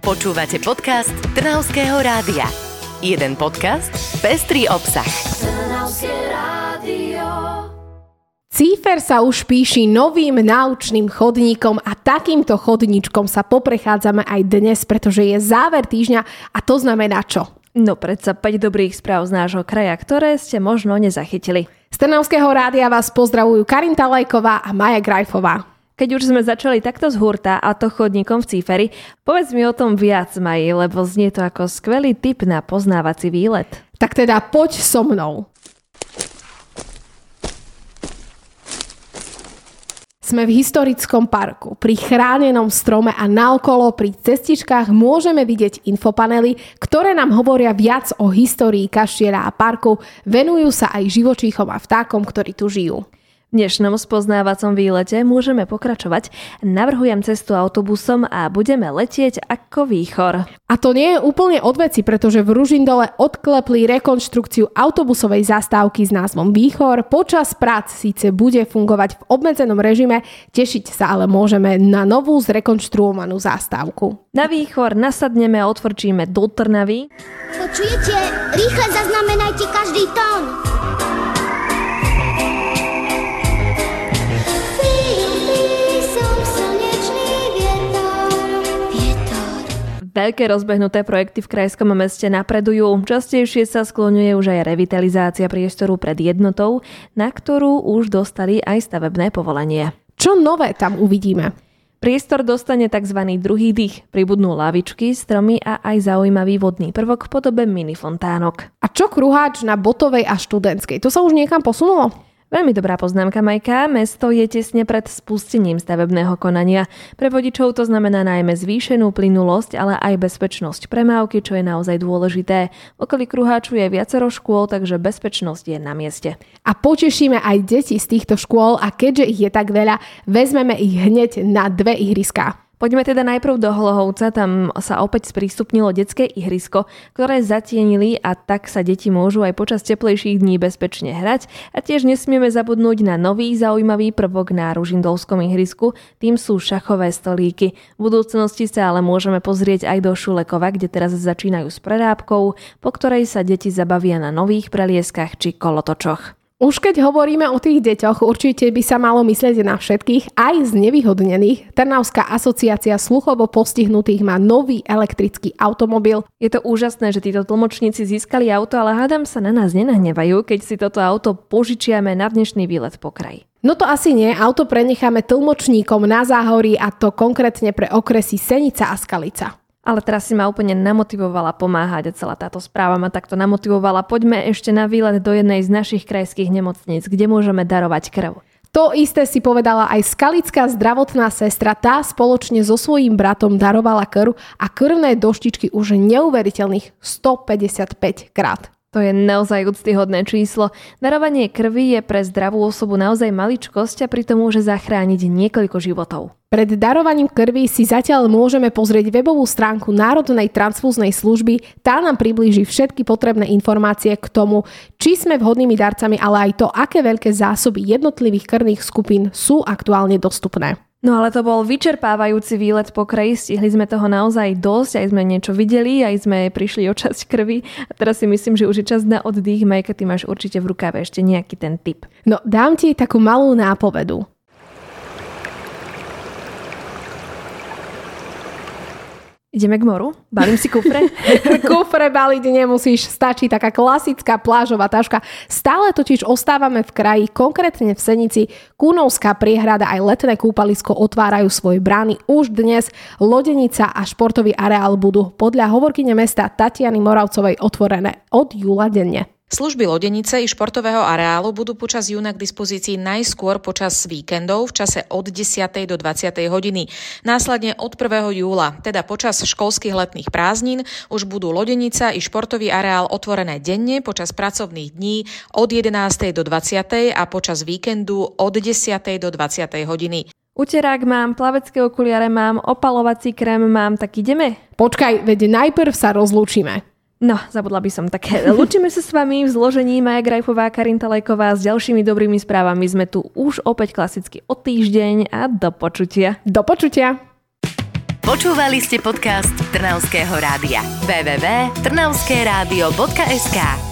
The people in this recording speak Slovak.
Počúvate podcast Trnavského rádia. Jeden podcast, pestrý obsah. Trnavské rádio. Cífer sa už píši novým náučným chodníkom a takýmto chodníčkom sa poprechádzame aj dnes, pretože je záver týždňa a to znamená čo? No predsa 5 dobrých správ z nášho kraja, ktoré ste možno nezachytili. Z Trnavského rádia vás pozdravujú Karinta Lajková a Maja Grajfová. Keď už sme začali takto z hurta a to chodníkom v Cíferi, povedz mi o tom viac, Maji, lebo znie to ako skvelý tip na poznávací výlet. Tak teda poď so mnou. Sme v historickom parku, pri chránenom strome a naokolo pri cestičkách môžeme vidieť infopanely, ktoré nám hovoria viac o histórii kaštieľa a parku, venujú sa aj živočíchom a vtákom, ktorí tu žijú. Dnešnom spoznávacom výlete môžeme pokračovať. Navrhujem cestu autobusom a budeme letieť ako výchor. A to nie je úplne odveci, pretože v Ružindole odklepli rekonštrukciu autobusovej zastávky s názvom Výchor. Počas prác síce bude fungovať v obmedzenom režime, tešiť sa ale môžeme na novú zrekonštruovanú zastávku. Na Výchor nasadneme a otvorčíme do Trnavy. Počujete? Rýchle zaznamenajte každý tón. Veľké rozbehnuté projekty v krajskom meste napredujú. Častejšie sa skloňuje už aj revitalizácia priestoru pred jednotou, na ktorú už dostali aj stavebné povolenie. Čo nové tam uvidíme? Priestor dostane tzv. druhý dých, pribudnú lavičky, stromy a aj zaujímavý vodný prvok v podobe minifontánok. A čo kruháč na Botovej a Študentskej? To sa už niekam posunulo? Veľmi dobrá poznámka, Majka. Mesto je tesne pred spustením stavebného konania. Pre vodičov to znamená najmä zvýšenú plynulosť, ale aj bezpečnosť premávky, čo je naozaj dôležité. V okolí Kruháču je viacero škôl, takže bezpečnosť je na mieste. A potešíme aj deti z týchto škôl a keďže ich je tak veľa, vezmeme ich hneď na dve ihriská. Poďme teda najprv do Hlohovca, tam sa opäť sprístupnilo detské ihrisko, ktoré zatienili a tak sa deti môžu aj počas teplejších dní bezpečne hrať a tiež nesmieme zabudnúť na nový zaujímavý prvok na Ružindolskom ihrisku, tým sú šachové stolíky. V budúcnosti sa ale môžeme pozrieť aj do Šulekova, kde teraz začínajú s prerábkou, po ktorej sa deti zabavia na nových prelieskach či kolotočoch. Už keď hovoríme o tých deťoch, určite by sa malo myslieť na všetkých, aj z nevyhodnených. Trnavská asociácia sluchovo postihnutých má nový elektrický automobil. Je to úžasné, že títo tlmočníci získali auto, ale hádam sa na nás nenahnevajú, keď si toto auto požičiame na dnešný výlet po kraji. No to asi nie, auto prenecháme tlmočníkom na záhorí a to konkrétne pre okresy Senica a Skalica. Ale teraz si ma úplne namotivovala pomáhať a celá táto správa ma takto namotivovala. Poďme ešte na výlet do jednej z našich krajských nemocníc, kde môžeme darovať krv. To isté si povedala aj skalická zdravotná sestra. Tá spoločne so svojím bratom darovala krv a krvné doštičky už neuveriteľných 155 krát. To je naozaj úctyhodné číslo. Darovanie krvi je pre zdravú osobu naozaj maličkosť a pritom môže zachrániť niekoľko životov. Pred darovaním krvi si zatiaľ môžeme pozrieť webovú stránku Národnej transfúznej služby. Tá nám priblíži všetky potrebné informácie k tomu, či sme vhodnými darcami, ale aj to, aké veľké zásoby jednotlivých krvných skupín sú aktuálne dostupné. No ale to bol vyčerpávajúci výlet po kraji, stihli sme toho naozaj dosť, aj sme niečo videli, aj sme prišli o časť krvi a teraz si myslím, že už je čas na oddych. Majka, ty máš určite v rukáve ešte nejaký ten tip. No dám ti takú malú nápovedu. Ideme k moru? Balím si kufre? kufre baliť nemusíš, stačí taká klasická plážová taška. Stále totiž ostávame v kraji, konkrétne v Senici. Kúnovská priehrada aj letné kúpalisko otvárajú svoje brány už dnes. Lodenica a športový areál budú podľa hovorkyne mesta Tatiany Moravcovej otvorené od júla denne. Služby lodenice i športového areálu budú počas júna k dispozícii najskôr počas víkendov v čase od 10. do 20. hodiny. Následne od 1. júla, teda počas školských letných prázdnin, už budú lodenica i športový areál otvorené denne počas pracovných dní od 11. do 20. a počas víkendu od 10. do 20. hodiny. Uterák mám, plavecké okuliare mám, opalovací krém mám, tak ideme? Počkaj, veď najprv sa rozlúčime. No, zabudla by som také. Lúčime sa s vami v zložení Maja Grajfová, Karinta Lejková s ďalšími dobrými správami. Sme tu už opäť klasicky o týždeň a do počutia. Do počutia. Počúvali ste podcast Trnavského rádia. www.trnavskeradio.sk